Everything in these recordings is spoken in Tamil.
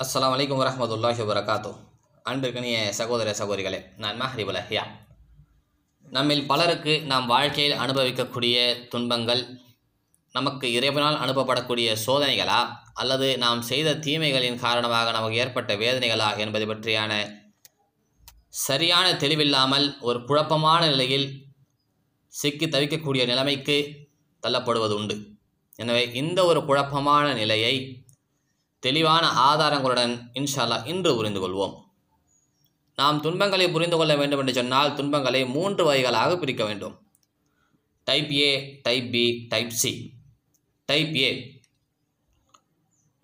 அஸ்லாம் வலைக்கம் வரமத்துல்லாஹி வரகாத்தோ அன்பிற்கனிய சகோதர சகோதரிகளே நான் மஹரிபுலஹியா நம்மில் பலருக்கு நாம் வாழ்க்கையில் அனுபவிக்கக்கூடிய துன்பங்கள் நமக்கு இறைவனால் அனுப்பப்படக்கூடிய சோதனைகளா அல்லது நாம் செய்த தீமைகளின் காரணமாக நமக்கு ஏற்பட்ட வேதனைகளா என்பது பற்றியான சரியான தெளிவில்லாமல் ஒரு குழப்பமான நிலையில் சிக்கி தவிக்கக்கூடிய நிலைமைக்கு தள்ளப்படுவது உண்டு எனவே இந்த ஒரு குழப்பமான நிலையை தெளிவான ஆதாரங்களுடன் இன்ஷால்லா இன்று புரிந்து கொள்வோம். நாம் துன்பங்களை புரிந்து கொள்ள வேண்டும் என்று சொன்னால் துன்பங்களை மூன்று வகைகளாக பிரிக்க வேண்டும். Type A type B type C type A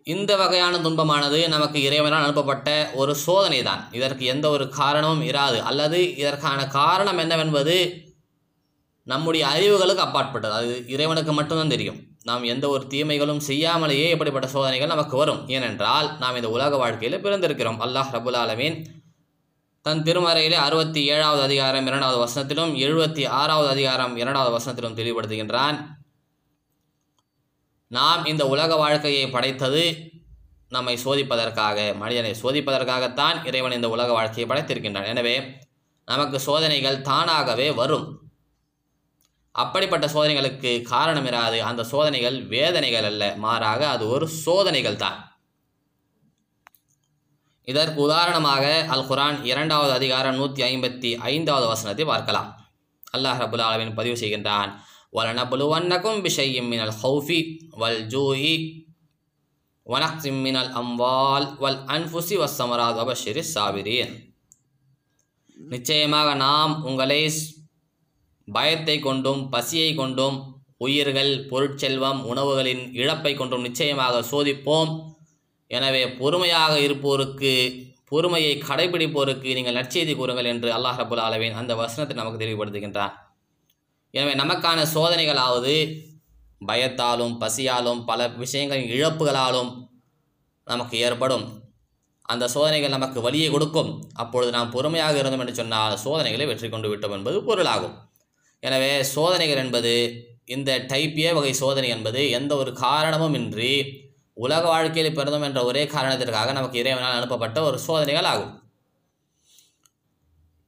இந்த வகையான துன்பமானது நமக்கு இறைவனால் அனுப்பப்பட்ட ஒரு சோதனை தான் இதற்கு எந்த ஒரு காரணமும் இராது. அல்லது இதற்கான காரணம் என்னவென்பது நம்முடைய அறிவுகளுக்கு அப்பாற்பட்டது. அது இறைவனுக்கு மட்டும்தான் தெரியும். நாம் எந்த ஒரு தீமைகளும் செய்யாமலேயே இப்படிப்பட்ட சோதனைகள் நமக்கு வரும். ஏனென்றால் நாம் இந்த உலக வாழ்க்கையில் பிறந்திருக்கிறோம். அல்லாஹ் ரபுல் ஆலமீன் தன் திருமறையிலே அறுபத்தி ஏழாவது அதிகாரம் இரண்டாவது வசனத்திலும் எழுபத்தி ஆறாவது அதிகாரம் இரண்டாவது வசனத்திலும் தெளிவுபடுத்துகின்றான். நாம் இந்த உலக வாழ்க்கையை படைத்தது நம்மை சோதிப்பதற்காக மனிதனை சோதிப்பதற்காகத்தான் இறைவன் இந்த உலக வாழ்க்கையை படைத்திருக்கின்றான். எனவே நமக்கு சோதனைகள் தானாகவே வரும். அப்படிப்பட்ட சோதனைகளுக்கு காரணம் இராது. அந்த சோதனைகள் வேதனைகள் அல்ல. மாறாக அது ஒரு சோதனைகள் தான். இதற்கு உதாரணமாக அல் குரான் இரண்டாவது அதிகாரம் நூற்றி ஐம்பத்தி ஐந்தாவது வசனத்தை பார்க்கலாம். அல்லாஹ் ரபுல் ஆலமின் பதிவு செய்கின்றான். வலனபுலுவன்னக்கும் பிஷையும் மினல் ஹவுஃபி வல் ஜூஇ வனக்சிம் மினல் அம்வால் வல் அன்புசி வசமராத் அபஷிரி சாபிரீன். நிச்சயமாக நாம் உங்களை பயத்தை கொண்டும் பசியை கொண்டும் உயிர்கள் பொருட்செல்வம் உணவுகளின் இழப்பை கொண்டும் நிச்சயமாக சோதிப்போம். எனவே பொறுமையாக இருப்போருக்கு பொறுமையை கடைபிடிப்போருக்கு நீங்கள் நற்செய்தி கூறுங்கள் என்று அல்லாஹ் ரபுல் ஆலமீன் அந்த வசனத்தை நமக்கு தெளிவுபடுத்துகின்றார் எனவே நமக்கான சோதனைகளாவது பயத்தாலும் பசியாலும் பல விஷயங்களின் இழப்புகளாலும் நமக்கு ஏற்படும். அந்த சோதனைகள் நமக்கு வழியை கொடுக்கும். அப்பொழுது நாம் பொறுமையாக இருந்தோம் என்று சொன்னால் சோதனைகளை வெற்றி கொண்டு விட்டோம் என்பது பொருளாகும். எனவே சோதனைகள் என்பது இந்த டைப் ஏ வகை சோதனை என்பது எந்த ஒரு காரணமும் இன்றி உலக வாழ்க்கையில் பிறந்தோம் என்ற ஒரே காரணத்திற்காக நமக்கு இறைவனால் அனுப்பப்பட்ட ஒரு சோதனைகள் ஆகும்.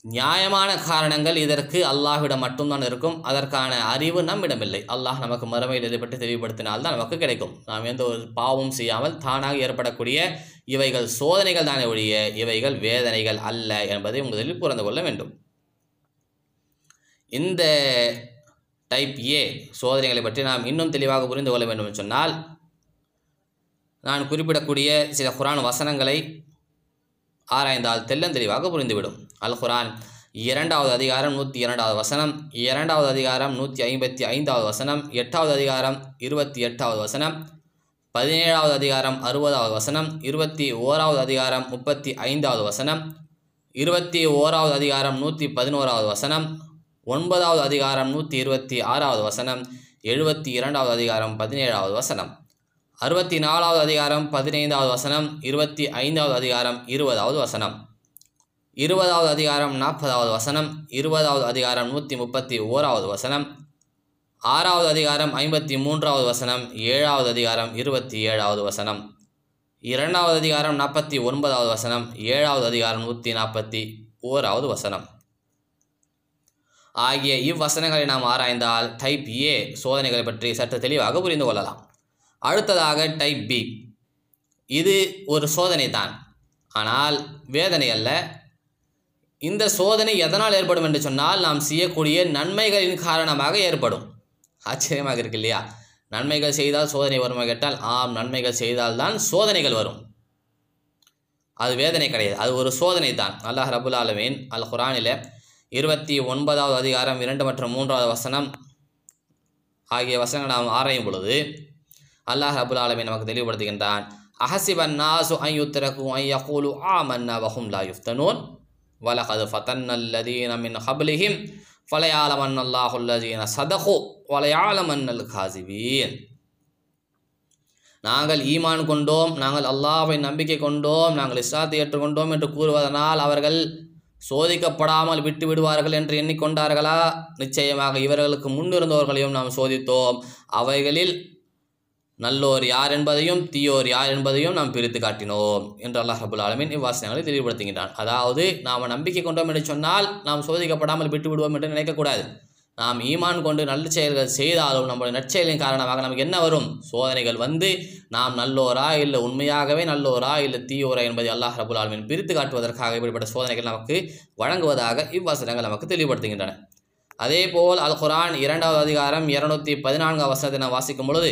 நியாயமான காரணங்கள் இதற்கு அல்லாஹ்விடம் மட்டும்தான் இருக்கும். அதற்கான அறிவு நம்மிடமில்லை. அல்லாஹ் நமக்கு மறுமையில் இதை பற்றி தெளிவுபடுத்தினால்தான் நமக்கு கிடைக்கும். நாம் எந்த ஒரு பாவம் செய்யாமல் தானாக ஏற்படக்கூடிய இவைகள் சோதனைகள் தானே ஒழிய இவைகள் வேதனைகள் அல்ல என்பதை முதலில் புரிந்து கொள்ள வேண்டும். இந்த டைப் ஏ சோதனைகளை பற்றி நாம் இன்னும் தெளிவாக புரிந்து கொள்ள வேண்டும் சொன்னால் நான் குறிப்பிடக்கூடிய சில குரான் வசனங்களை ஆராய்ந்தால் தெள்ளந்தெளிவாக புரிந்துவிடும். அல் குரான் இரண்டாவது அதிகாரம் நூற்றி இரண்டாவது வசனம் இரண்டாவது அதிகாரம் நூற்றி ஐம்பத்தி ஐந்தாவது வசனம் எட்டாவது அதிகாரம் இருபத்தி எட்டாவது வசனம் பதினேழாவது அதிகாரம் அறுபதாவது வசனம் இருபத்தி ஓராவது அதிகாரம் முப்பத்தி ஐந்தாவது வசனம் இருபத்தி ஓராவது அதிகாரம் நூற்றி பதினோராவது வசனம் ஒன்பதாவது அதிகாரம் நூற்றி இருபத்தி ஆறாவது வசனம் எழுபத்தி இரண்டாவது அதிகாரம் பதினேழாவது வசனம். அறுபத்தி நாலாவது அதிகாரம் பதினைந்தாவது வசனம் இருபத்தி ஐந்தாவது அதிகாரம் இருபதாவது வசனம். இருபதாவது அதிகாரம் நாற்பதாவது வசனம் இருபதாவது அதிகாரம் நூற்றி முப்பத்தி ஓராவது வசனம். ஆறாவது அதிகாரம் ஐம்பத்தி மூன்றாவது வசனம் ஏழாவது அதிகாரம் இருபத்தி ஏழாவது வசனம். இரண்டாவது அதிகாரம் நாற்பத்தி ஒன்பதாவது வசனம் ஏழாவது அதிகாரம் நூற்றி நாற்பத்தி ஓராவது வசனம். ஆகிய இவ்வசனங்களை நாம் ஆராய்ந்தால் டைப் ஏ சோதனைகளை பற்றி சற்று தெளிவாக புரிந்து கொள்ளலாம். அடுத்ததாக டைப் பி இது ஒரு சோதனை தான். ஆனால் வேதனை அல்ல. இந்த சோதனை எதனால் ஏற்படும் என்று சொன்னால் நாம் செய்யக்கூடிய நன்மைகளின் காரணமாக ஏற்படும். ஆச்சரியமாக இருக்கு இல்லையா? நன்மைகள் செய்தால் சோதனை வருமா கேட்டால் ஆம் நன்மைகள் செய்தால்தான் சோதனைகள் வரும். அது வேதனை கிடையாது. அது ஒரு சோதனை தான். அல்லாஹ் ரபுல் ஆலமீன் அல் குரானில் இருபத்தி ஒன்பதாவது அதிகாரம் இரண்டு மற்றும் மூன்றாவது வசனம் ஆகிய வசனங்கள் நாம் ஆராயும் பொழுது அல்லாஹ் அபுல் ஆலமி நமக்கு தெளிவுபடுத்துகின்றான். அஹசிபன் நாசு ஐயுத்திரக்கும் ஐயகூலு ஆமன்னா வஹும் லா யுஃப்தனூன். வலகது ஃபதன்னல்லதீன மின் ஹப்லிஹிம். ஃபலையாலமன் அல்லாஹுல்லதீன சதஹு. வலையாலமன்னல் காசிபீன். நாங்கள் ஈமான் கொண்டோம். நாங்கள் அல்லாஹை நம்பிக்கை கொண்டோம். நாங்கள் இஸ்லாத்தை ஏற்றுக்கொண்டோம் என்று கூறுவதனால் அவர்கள் சோதிக்கப்படாமல் விட்டு விடுவார்கள் என்று எண்ணிக்கொண்டார்களா? நிச்சயமாக இவர்களுக்கு முன்னிருந்தவர்களையும் நாம் சோதித்தோம். அவைகளில் நல்லோர் யார் என்பதையும் தீயோர் யார் என்பதையும் நாம் பிரித்து காட்டினோம் என்று அல்லாஹ் அபுல் ஆலமின் இவ்வாசனங்களை தெளிவுபடுத்துகின்றான். அதாவது நாம் நம்பிக்கை கொண்டோம் என்று சொன்னால் நாம் சோதிக்கப்படாமல் விட்டு விடுவோம் என்று நினைக்கக்கூடாது. நாம் ஈமான் கொண்டு நல்ல செயல்கள் செய்தாலும் நம்முடைய நற்செயலின் காரணமாக நமக்கு என்ன வரும்? சோதனைகள் வந்து நாம் நல்லோரா இல்லை உண்மையாகவே நல்லோரா இல்லை தீயோரா என்பதை அல்லாஹ் ரபுல் ஆலமின் பிரித்து காட்டுவதற்காக இப்படிப்பட்ட சோதனைகள் நமக்கு வழங்குவதாக இவ்வசனங்கள் நமக்கு தெளிவுபடுத்துகின்றன. அதே போல் அல் குரான் இரண்டாவது அதிகாரம் இருநூத்தி பதினான்காம் வசனத்தை நாம் வாசிக்கும் பொழுது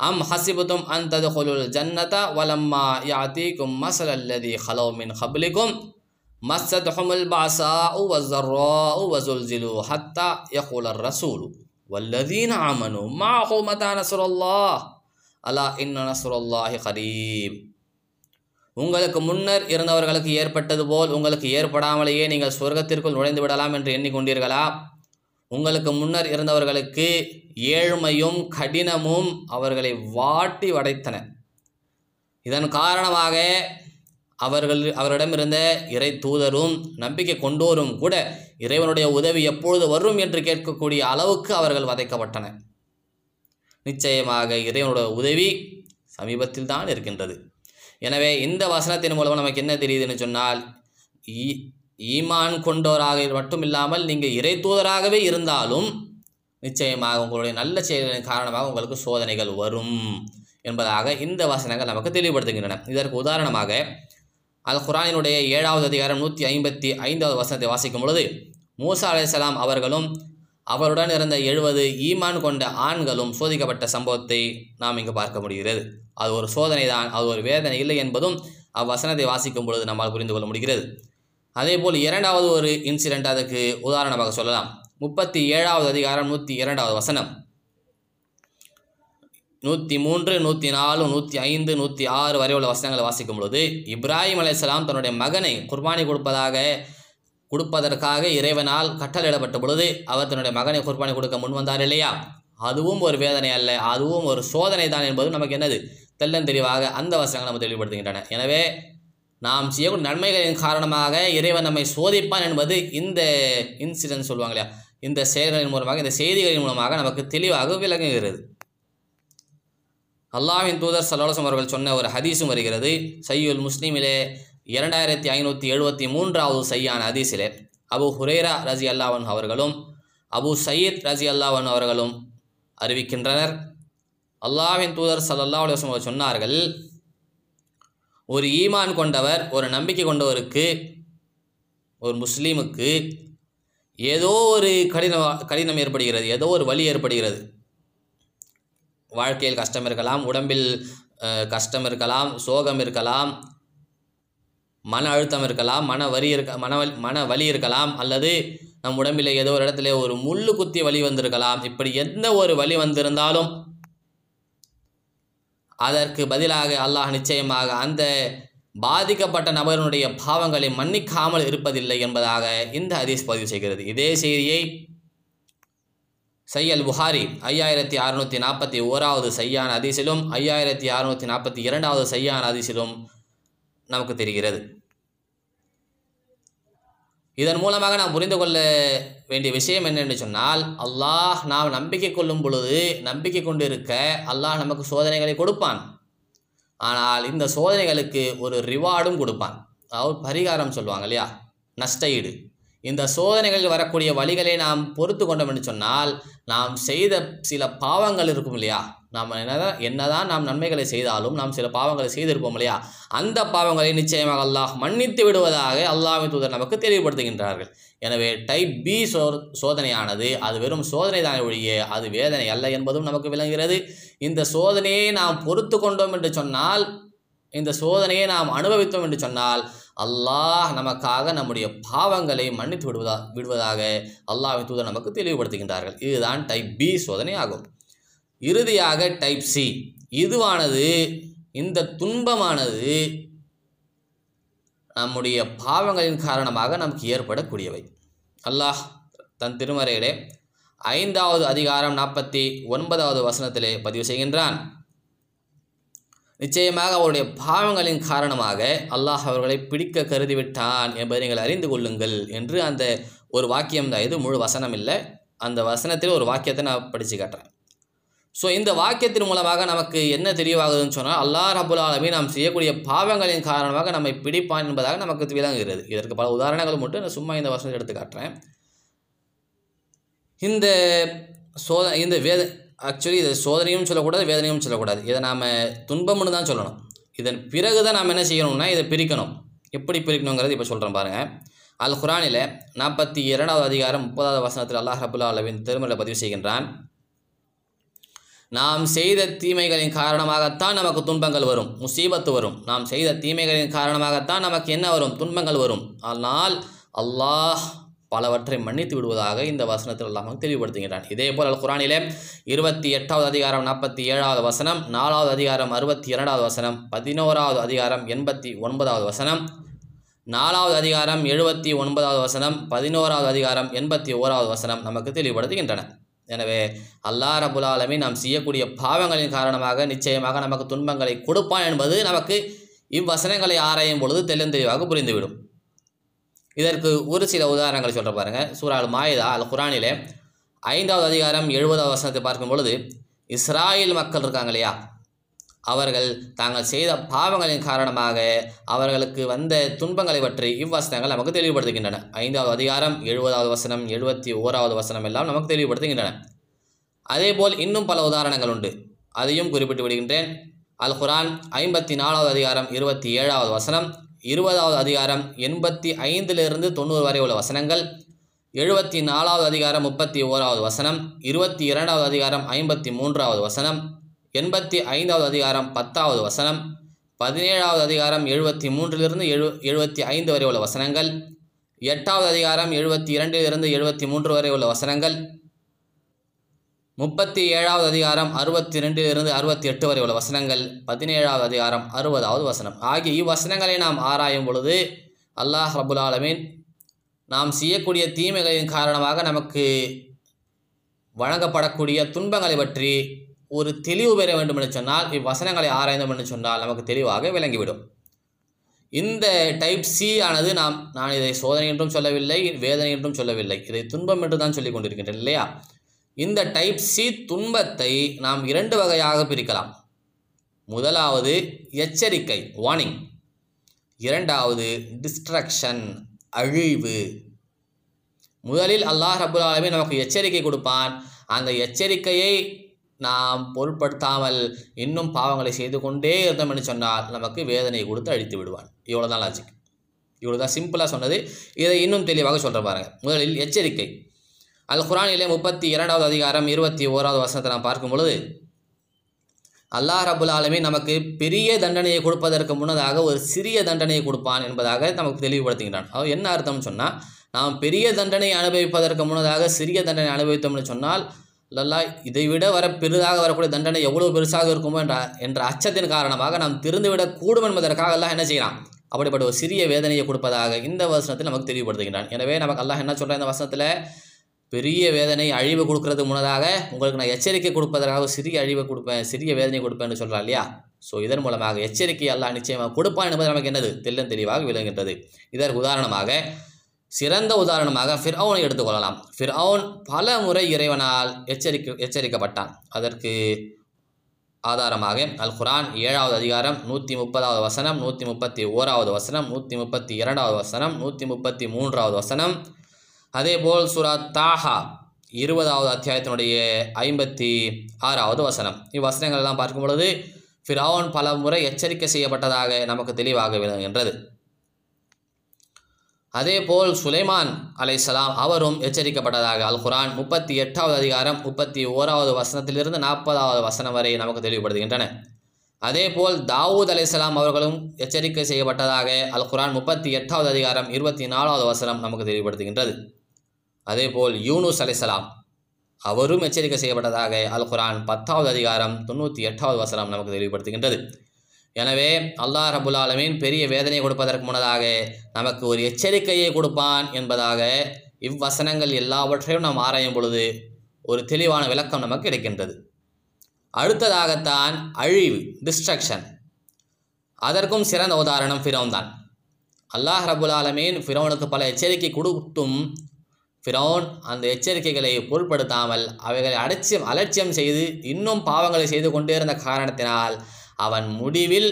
அம் ஹசிபுத்தும் அந்த ததுகுலுல் ஜன்னதா வலம்மா கும் மசல் அல்லதி ஹலோ மின் ஹப்லிக்கும் مستهم البعصاء والضراء وزلزلوا حتى يقول الرسول والذين آمنوا معه متى نصر الله ألا إن نصر الله قريب உங்களுக்கு முன்னர் இருந்தவர்களுக்கு ஏற்பட்டது போல் உங்களுக்கு ஏற்படாமலேயே நீங்கள் சொர்க்கத்திற்குள் நுழைந்து விடலாம் என்று எண்ணிக்கொண்டீர்களா உங்களுக்கு முன்னர் இருந்தவர்களுக்கு ஏழ்மையும் கடினமும் அவர்களை வாட்டி வடைத்தன இதன் காரணமாக அவர்கள் அவரிடமிருந்த இறை தூதரும் நம்பிக்கை கொண்டோரும் கூட இறைவனுடைய உதவி எப்பொழுது வரும் என்று கேட்கக்கூடிய அளவுக்கு அவர்கள் வதைக்கப்பட்டன நிச்சயமாக இறைவனுடைய உதவி சமீபத்தில் தான் இருக்கின்றது. எனவே இந்த வசனத்தின் மூலம் நமக்கு என்ன தெரியுதுன்னு சொன்னால் ஈ ஈமான் கொண்டோராக மட்டும் இல்லாமல் நீங்கள் இறை தூதராகவே இருந்தாலும் நிச்சயமாக உங்களுடைய நல்ல செயல்களின் காரணமாக உங்களுக்கு சோதனைகள் வரும் என்பதாக இந்த வசனங்கள் நமக்கு தெளிவுபடுத்துகின்றன. இதற்கு உதாரணமாக அல் குரானினுடைய ஏழாவது அதிகாரம் நூற்றி ஐம்பத்தி ஐந்தாவது வசனத்தை வாசிக்கும் பொழுது மூசா அலைசலாம் அவர்களும் அவருடன் இருந்த எழுபது ஈமான் கொண்ட ஆண்களும் சோதிக்கப்பட்ட சம்பவத்தை நாம் இங்கு பார்க்க முடிகிறது. அது ஒரு சோதனை தான் அது ஒரு வேதனை இல்லை என்பதும் அவ்வசனத்தை வாசிக்கும் பொழுது நம்மால் புரிந்து கொள்ள முடிகிறது. அதேபோல் இரண்டாவது ஒரு இன்சிடெண்ட் அதுக்கு உதாரணமாக சொல்லலாம். முப்பத்தி ஏழாவது அதிகாரம் நூற்றி இரண்டாவது வசனம். நூற்றி மூன்று நூற்றி நாலு நூற்றி ஐந்து நூற்றி ஆறு வரை உள்ள வசனங்களை வாசிக்கும் பொழுது இப்ராஹிம் அலையாம் தன்னுடைய மகனை குர்பானி கொடுப்பதாக கொடுப்பதற்காக இறைவனால் கட்டளையிடப்பட்ட பொழுது அவர் தன்னுடைய மகனை குர்பானி கொடுக்க முன் வந்தார் இல்லையா? அதுவும் ஒரு வேதனை அல்ல அதுவும் ஒரு சோதனை தான் என்பது நமக்கு என்னது? தெள்ளன் தெளிவாக அந்த வசனங்கள் நம்ம தெளிவுபடுத்துகின்றன. எனவே நாம் செய்யக்கூடிய நன்மைகளின் காரணமாக இறைவன் நம்மை சோதிப்பான் என்பது இந்த இன்சிடென்ட் சொல்லுவாங்க இல்லையா? இந்த செயல்களின் மூலமாக இந்த செய்திகளின் மூலமாக நமக்கு தெளிவாக விளங்குகிறது. அல்லாவின் தூதர் சல்லாசம் அவர்கள் சொன்ன ஒரு ஹதீஸும் வருகிறது. சையுல் முஸ்லீமிலே இரண்டாயிரத்தி ஐநூற்றி எழுபத்தி மூன்றாவது சையான ஹதீஸிலே அபு ஹுரேரா ரஜி அல்லாவன் அவர்களும் அபு சயீத் ரஜி அல்லாவன் அவர்களும் அறிவிக்கின்றனர். அல்லாவின் தூதர் சல்லல்லா அலுவலம் அவர்கள் சொன்னார்கள் ஒரு ஈமான் கொண்டவர் ஒரு நம்பிக்கை கொண்டவருக்கு ஒரு முஸ்லீமுக்கு ஏதோ ஒரு கடின கடினம் ஏற்படுகிறது ஏதோ ஒரு வலி ஏற்படுகிறது. வாழ்க்கையில் கஷ்டம் இருக்கலாம் உடம்பில் கஷ்டம் இருக்கலாம் சோகம் இருக்கலாம் மன அழுத்தம் இருக்கலாம் மன வரி இருக்க மன வலி மன வலி இருக்கலாம் அல்லது நம் உடம்பில் ஏதோ ஒரு இடத்துல ஒரு முள்ளு குத்தி வலி வந்திருக்கலாம். இப்படி எந்த ஒரு வலி வந்திருந்தாலும் அதற்கு பதிலாக அல்லாஹ் நிச்சயமாக அந்த பாதிக்கப்பட்ட நபருடைய பாவங்களை மன்னிக்காமல் இருப்பதில்லை என்பதாக இந்த ஹதீஸ் பதிவு செய்கிறது. இதே செய்தியை சையல் புகாரி ஐயாயிரத்தி அறுநூற்றி நாற்பத்தி ஓராவது சையான அதிசிலும் ஐயாயிரத்தி அறுநூற்றி நாற்பத்தி இரண்டாவது சையான அதிசிலும் நமக்கு தெரிகிறது. இதன் மூலமாக நாம் புரிந்து கொள்ள வேண்டிய விஷயம் என்னென்று சொன்னால் அல்லாஹ் நாம் நம்பிக்கை கொள்ளும் பொழுது நம்பிக்கை கொண்டு இருக்க அல்லாஹ் நமக்கு சோதனைகளை கொடுப்பான். ஆனால் இந்த சோதனைகளுக்கு ஒரு ரிவார்டும் கொடுப்பான். அதாவது பரிகாரம் சொல்லுவாங்க இல்லையா? நஷ்ட ஈடு. இந்த சோதனைகளில் வரக்கூடிய வழிகளை நாம் பொறுத்து கொண்டோம்னு என்று சொன்னால் நாம் செய்த சில பாவங்கள் இருக்கும் இல்லையா? நாம் என்னதான் என்னதான் நாம் நன்மைகளை செய்தாலும் நாம் சில பாவங்களை செய்திருப்போம் இல்லையா? அந்த பாவங்களை நிச்சயமாக அல்லாஹ் மன்னித்து விடுவதாக அல்லாஹின் தூதர் நமக்கு தெளிவுபடுத்துகின்றார்கள். எனவே டைப் பி சோ சோதனையானது அது வெறும் சோதனை தான் ஒழிய அது வேதனை அல்ல என்பதும் நமக்கு விளங்குகிறது. இந்த சோதனையை நாம் பொறுத்து கொண்டோம் என்று சொன்னால் இந்த சோதனையை நாம் அனுபவித்தோம் என்று சொன்னால் அல்லாஹ் நமக்காக நம்முடைய பாவங்களை மன்னித்து விடுவதா விடுவதாக அல்லாஹ்வின் தூதர் நமக்கு தெளிவுபடுத்துகின்றார்கள். இதுதான் டைப் பி சோதனை ஆகும் இறுதியாக டைப் சி இதுவானது இந்த துன்பமானது நம்முடைய பாவங்களின் காரணமாக நமக்கு ஏற்படக்கூடியவை. அல்லாஹ் தன் திருமறையிலே ஐந்தாவது அதிகாரம் நாற்பத்தி ஒன்பதாவது வசனத்திலே பதிவு செய்கின்றான். நிச்சயமாக அவருடைய பாவங்களின் காரணமாக அல்லாஹ் அவர்களை பிடிக்க கருதிவிட்டான் என்பதை நீங்கள் அறிந்து கொள்ளுங்கள் என்று அந்த ஒரு வாக்கியம் தான். இது முழு வசனம் இல்லை. அந்த வசனத்தில் ஒரு வாக்கியத்தை நான் படித்து காட்டுறேன். ஸோ இந்த வாக்கியத்தின் மூலமாக நமக்கு என்ன தெளிவாகுதுன்னு சொன்னால் அல்லாஹ் ரபுல் நாம் செய்யக்கூடிய பாவங்களின் காரணமாக நம்மை பிடிப்பான் என்பதாக நமக்கு விளங்குகிறது. இதற்கு பல உதாரணங்கள் மட்டும் நான் சும்மா இந்த வசனத்தை எடுத்து காட்டுறேன். இந்த சோத இந்த வேத ஆக்சுவலி இது சோதனையும் சொல்லக்கூடாது வேதனையும் சொல்லக்கூடாது. இதை நாம் துன்பம்னு தான் சொல்லணும். இதன் பிறகு தான் நாம் என்ன செய்யணும்னா இதை பிரிக்கணும். எப்படி பிரிக்கணுங்கிறது இப்போ சொல்கிறேன் பாருங்கள் அல் குரானில் நாற்பத்தி இரண்டாவது அதிகாரம் முப்பதாவது வசனத்தில் அல்லாஹ் ரபுல்லா அலவின் திருமலை பதிவு செய்கின்றான். நாம் செய்த தீமைகளின் காரணமாகத்தான் நமக்கு துன்பங்கள் வரும் முசீபத்து வரும். நாம் செய்த தீமைகளின் காரணமாகத்தான் நமக்கு என்ன வரும்? துன்பங்கள் வரும். ஆனால் அல்லாஹ் பலவற்றை மன்னித்து விடுவதாக இந்த வசனத்தில் அல்லாமல் தெளிவுபடுத்துகிறான் இதே போல் அல் குரானிலே இருபத்தி எட்டாவது அதிகாரம் நாற்பத்தி ஏழாவது வசனம் நாலாவது அதிகாரம் அறுபத்தி இரண்டாவது வசனம் பதினோராவது அதிகாரம் எண்பத்தி ஒன்பதாவது வசனம் நாலாவது அதிகாரம் எழுபத்தி ஒன்பதாவது வசனம் பதினோராவது அதிகாரம் எண்பத்தி ஓராவது வசனம் நமக்கு தெளிவுபடுத்துகின்றன. எனவே அல்லாஹ் ரபுல் நாம் செய்யக்கூடிய பாவங்களின் காரணமாக நிச்சயமாக நமக்கு துன்பங்களை கொடுப்பான் என்பது நமக்கு இவ்வசனங்களை ஆராயும் பொழுது தெளிந்தெளிவாக புரிந்துவிடும். இதற்கு ஒரு சில உதாரணங்களை சொல்கிற பாருங்கள் சூறால் மாயுதா அல் குரானிலே ஐந்தாவது அதிகாரம் எழுபதாவது வசனத்தை பார்க்கும் பொழுது இஸ்ராயல் மக்கள் இருக்காங்க இல்லையா? அவர்கள் தாங்கள் செய்த பாவங்களின் காரணமாக அவர்களுக்கு வந்த துன்பங்களை பற்றி இவ்வசனங்கள் நமக்கு தெளிவுபடுத்துகின்றன. ஐந்தாவது அதிகாரம் எழுபதாவது வசனம் எழுபத்தி ஓராவது வசனம் எல்லாம் நமக்கு தெளிவுபடுத்துகின்றன. அதேபோல் இன்னும் பல உதாரணங்கள் உண்டு. அதையும் குறிப்பிட்டு விடுகின்றேன். அல் குரான் ஐம்பத்தி நாலாவது அதிகாரம் இருபத்தி ஏழாவது வசனம் இருபதாவது அதிகாரம் எண்பத்தி ஐந்திலிருந்து தொண்ணூறு வரை உள்ள வசனங்கள். எழுபத்தி நாலாவது அதிகாரம் முப்பத்தி ஓராவது வசனம். இருபத்தி இரண்டாவது அதிகாரம் ஐம்பத்தி மூன்றாவது வசனம். எண்பத்தி ஐந்தாவது அதிகாரம் பத்தாவது வசனம். பதினேழாவது அதிகாரம் எழுபத்தி மூன்றிலிருந்து எழு எழுபத்தி ஐந்து வரை உள்ள வசனங்கள். எட்டாவது அதிகாரம் எழுபத்தி இரண்டிலிருந்து எழுபத்தி மூன்று வரை உள்ள வசனங்கள். முப்பத்தி ஏழாவது அதிகாரம் அறுபத்தி ரெண்டிலிருந்து அறுபத்தி எட்டு வரை உள்ள வசனங்கள். பதினேழாவது அதிகாரம் அறுபதாவது வசனம். ஆகிய இவ்வசனங்களை நாம் ஆராயும் பொழுது அல்லாஹ் ரபுல் ஆலமீன் நாம் செய்யக்கூடிய தீமைகளின் காரணமாக நமக்கு வழங்கப்படக்கூடிய துன்பங்களை பற்றி ஒரு தெளிவு பெற வேண்டும் என்று சொன்னால் இவ்வசனங்களை ஆராய்ந்தோம் என்று சொன்னால் நமக்கு தெளிவாக விளங்கிவிடும். இந்த டைப் சி ஆனது நாம் நான் இதை சோதனை என்றும் சொல்லவில்லை வேதனை என்றும் சொல்லவில்லை. இதை துன்பம் என்று தான் சொல்லிக் கொண்டிருக்கின்றேன் இல்லையா? இந்த டைப் சி துன்பத்தை நாம் இரண்டு வகையாக பிரிக்கலாம். முதலாவது எச்சரிக்கை வார்னிங் இரண்டாவது டிஸ்ட்ரக்ஷன் அழிவு. முதலில் அல்லாஹ் ரபுல் நமக்கு எச்சரிக்கை கொடுப்பான். அந்த எச்சரிக்கையை நாம் பொருட்படுத்தாமல் இன்னும் பாவங்களை செய்து கொண்டே இருந்தோம் என்று சொன்னால் நமக்கு வேதனை கொடுத்து அழித்து விடுவான். இவ்வளோ தான் லாஜிக் இவ்வளோ தான் சிம்பிளாக சொன்னது. இதை இன்னும் தெளிவாக சொல்கிற பாருங்கள் முதலில் எச்சரிக்கை. அல் குரானிலே முப்பத்தி இரண்டாவது அதிகாரம் இருபத்தி ஓராவது வசனத்தை நாம் பார்க்கும் பொழுது அல்லாஹ் ரபுல் ஆலமீன் நமக்கு பெரிய தண்டனையை கொடுப்பதற்கு முன்னதாக ஒரு சிறிய தண்டனையை கொடுப்பான் என்பதாக நமக்கு தெளிவுபடுத்துகிறான் அவர் என்ன அர்த்தம்னு சொன்னால் நாம் பெரிய தண்டனை அனுபவிப்பதற்கு முன்னதாக சிறிய தண்டனை அனுபவித்தோம்னு சொன்னால் லல்லா இதை விட வர பெரிதாக வரக்கூடிய தண்டனை எவ்வளோ பெருசாக இருக்குமோ என்ற என்ற அச்சத்தின் காரணமாக நாம் திருந்துவிடக்கூடும் என்பதற்காக எல்லாம் என்ன செய்கிறான்? அப்படிப்பட்ட ஒரு சிறிய வேதனையை கொடுப்பதாக இந்த வசனத்தில் நமக்கு தெளிவுபடுத்துகின்றான். எனவே நமக்கு அல்லாஹ் என்ன சொல்கிறான் இந்த வசனத்தில்? பெரிய வேதனை அழிவு கொடுக்கறதுக்கு முன்னதாக உங்களுக்கு நான் எச்சரிக்கை கொடுப்பதற்காக சிறிய அழிவை கொடுப்பேன் சிறிய வேதனை கொடுப்பேன்னு சொல்கிறான் இல்லையா? ஸோ இதன் மூலமாக எச்சரிக்கை எல்லாம் நிச்சயமாக கொடுப்பான் என்பது நமக்கு என்னது? தெல்லம் தெளிவாக விளங்குகின்றது. இதற்கு உதாரணமாக சிறந்த உதாரணமாக ஃபிர்அவுனை எடுத்துக்கொள்ளலாம். ஃபிர்அவுன் பல முறை இறைவனால் எச்சரிக்கை எச்சரிக்கப்பட்டான். அதற்கு ஆதாரமாக அல் குரான் ஏழாவது அதிகாரம் நூற்றி முப்பதாவது வசனம் நூற்றி முப்பத்தி ஓராவது வசனம் நூற்றி முப்பத்தி இரண்டாவது வசனம் நூற்றி முப்பத்தி மூன்றாவது வசனம் அதேபோல் சுரா தாஹா இருபதாவது அத்தியாயத்தினுடைய ஐம்பத்தி ஆறாவது வசனம். இவ்வசனங்கள் எல்லாம் பார்க்கும் பொழுது ஃபிரௌன் பல முறை எச்சரிக்கை செய்யப்பட்டதாக நமக்கு தெளிவாக விளங்குகின்றது. அதேபோல் சுலைமான் அலைசலாம் அவரும் எச்சரிக்கப்பட்டதாக அல் குரான் முப்பத்தி எட்டாவது அதிகாரம் முப்பத்தி ஓராவது வசனத்திலிருந்து நாற்பதாவது வசனம் வரை நமக்கு தெளிவுபடுத்துகின்றன. அதேபோல் தாவூத் அலைசலாம் அவர்களும் எச்சரிக்கை செய்யப்பட்டதாக அல் குரான் முப்பத்தி எட்டாவது அதிகாரம் இருபத்தி நாலாவது வசனம் நமக்கு தெளிவுபடுத்துகின்றது. அதேபோல் யூனுஸ் அலைசலாம் அவரும் எச்சரிக்கை செய்யப்பட்டதாக அல் குரான் பத்தாவது அதிகாரம் தொண்ணூற்றி எட்டாவது வசனம் நமக்கு தெளிவுபடுத்துகின்றது. எனவே அல்லாஹ் ரபுல் ஆலமீன் பெரிய வேதனையை கொடுப்பதற்கு முன்னதாக நமக்கு ஒரு எச்சரிக்கையை கொடுப்பான் என்பதாக இவ்வசனங்கள் எல்லாவற்றையும் நாம் ஆராயும் பொழுது ஒரு தெளிவான விளக்கம் நமக்கு கிடைக்கின்றது. அடுத்ததாகத்தான் அழிவு டிஸ்ட்ரக்ஷன் அதற்கும் சிறந்த உதாரணம் ஃபிரௌன் தான் அல்லாஹ் ரபுல் ஆலமீன் ஃபிரௌனுக்கு பல எச்சரிக்கை கொடுத்தும் ஃபிரௌன் அந்த எச்சரிக்கைகளை பொருட்படுத்தாமல் அவைகளை அலட்சியம் அலட்சியம் செய்து இன்னும் பாவங்களை செய்து கொண்டே இருந்த காரணத்தினால் அவன் முடிவில்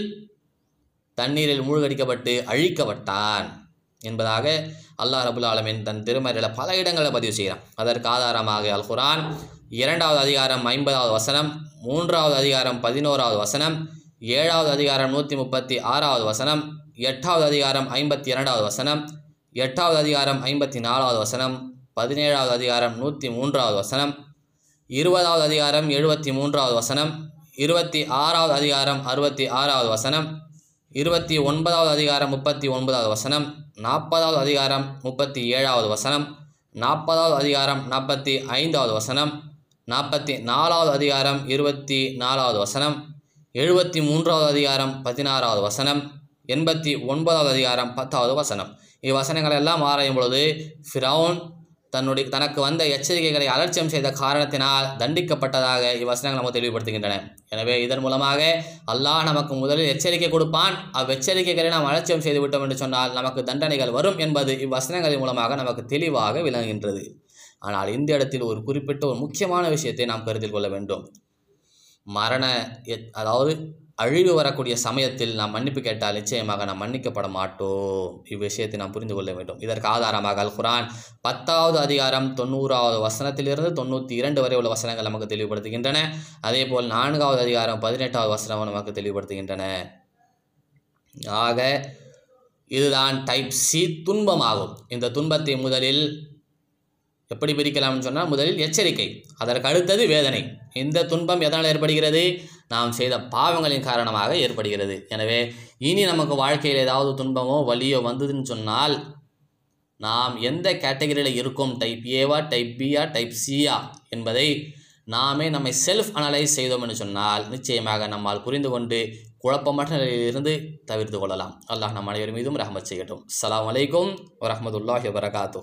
தண்ணீரில் மூழ்கடிக்கப்பட்டு அழிக்கப்பட்டான் என்பதாக அல்லாஹ் ரபுல் ஆலமின் தன் திருமறையில் பல இடங்களை பதிவு செய்கிறான். அதற்கு ஆதாரமாக அல் குரான் இரண்டாவது அதிகாரம் ஐம்பதாவது வசனம் மூன்றாவது அதிகாரம் பதினோராவது வசனம் ஏழாவது அதிகாரம் நூற்றி முப்பத்தி ஆறாவது வசனம் எட்டாவது அதிகாரம் ஐம்பத்தி இரண்டாவது வசனம் எட்டாவது அதிகாரம் ஐம்பத்தி நாலாவது வசனம் பதினேழாவது அதிகாரம் நூற்றி மூன்றாவது வசனம். இருபதாவது அதிகாரம் எழுபத்தி மூன்றாவது வசனம். இருபத்தி ஆறாவது அதிகாரம் அறுபத்தி ஆறாவது வசனம். இருபத்தி ஒன்பதாவது அதிகாரம் முப்பத்தி ஒன்பதாவது வசனம். நாற்பதாவது அதிகாரம் முப்பத்தி ஏழாவது வசனம். நாற்பதாவது அதிகாரம் நாற்பத்தி ஐந்தாவது வசனம். நாற்பத்தி நாலாவது அதிகாரம் இருபத்தி நாலாவது வசனம். எழுபத்தி மூன்றாவது அதிகாரம் பதினாறாவது வசனம். எண்பத்தி ஒன்பதாவது அதிகாரம் பத்தாவது வசனம். இவ்வசனங்கள் எல்லாம் ஆராயும் பொழுது ஃபிரௌன் தன்னுடைய தனக்கு வந்த எச்சரிக்கைகளை அலட்சியம் செய்த காரணத்தினால் தண்டிக்கப்பட்டதாக இவ்வசனங்கள் நமக்கு தெளிவுபடுத்துகின்றன. எனவே இதன் மூலமாக அல்லாஹ் நமக்கு முதலில் எச்சரிக்கை கொடுப்பான். அவ்வெச்சரிக்கைகளை நாம் அலட்சியம் செய்து விட்டோம் என்று சொன்னால் நமக்கு தண்டனைகள் வரும் என்பது இவ்வசனங்களின் மூலமாக நமக்கு தெளிவாக விளங்குகின்றது. ஆனால் இந்த இடத்தில் ஒரு குறிப்பிட்ட ஒரு முக்கியமான விஷயத்தை நாம் கருத்தில் கொள்ள வேண்டும். மரண எத்- அதாவது அழிவு வரக்கூடிய சமயத்தில் நாம் மன்னிப்பு கேட்டால் நிச்சயமாக நாம் மன்னிக்கப்பட மாட்டோம். இவ்விஷயத்தை நாம் புரிந்து கொள்ள வேண்டும். இதற்கு ஆதாரமாக அல் குரான் பத்தாவது அதிகாரம் தொண்ணூறாவது வசனத்திலிருந்து தொண்ணூற்றி இரண்டு வரை உள்ள வசனங்கள் நமக்கு தெளிவுபடுத்துகின்றன. அதேபோல் நான்காவது அதிகாரம் பதினெட்டாவது வசனம் நமக்கு தெளிவுபடுத்துகின்றன. ஆக இதுதான் டைப் சி துன்பமாகும். இந்த துன்பத்தை முதலில் எப்படி பிரிக்கலாம்னு சொன்னால் முதலில் எச்சரிக்கை அதற்கு அடுத்தது வேதனை. இந்த துன்பம் எதனால் ஏற்படுகிறது? நாம் செய்த பாவங்களின் காரணமாக ஏற்படுகிறது. எனவே இனி நமக்கு வாழ்க்கையில் ஏதாவது துன்பமோ வலியோ வந்ததுன்னு சொன்னால் நாம் எந்த கேட்டகரியில் இருக்கோம்? டைப் ஏவா டைப் பியா டைப் சியா என்பதை நாமே நம்மை செல்ஃப் அனலைஸ் செய்தோம் என்று சொன்னால் நிச்சயமாக நம்மால் புரிந்து கொண்டு குழப்பமற்ற நிலையிலிருந்து தவிர்த்து கொள்ளலாம். அல்லாஹ் நம் அனைவர் மீதும் ரஹமத் செய்யட்டும். அலாம் அலைக்கும் வரமத்துல்லாஹி வரகாத்தூ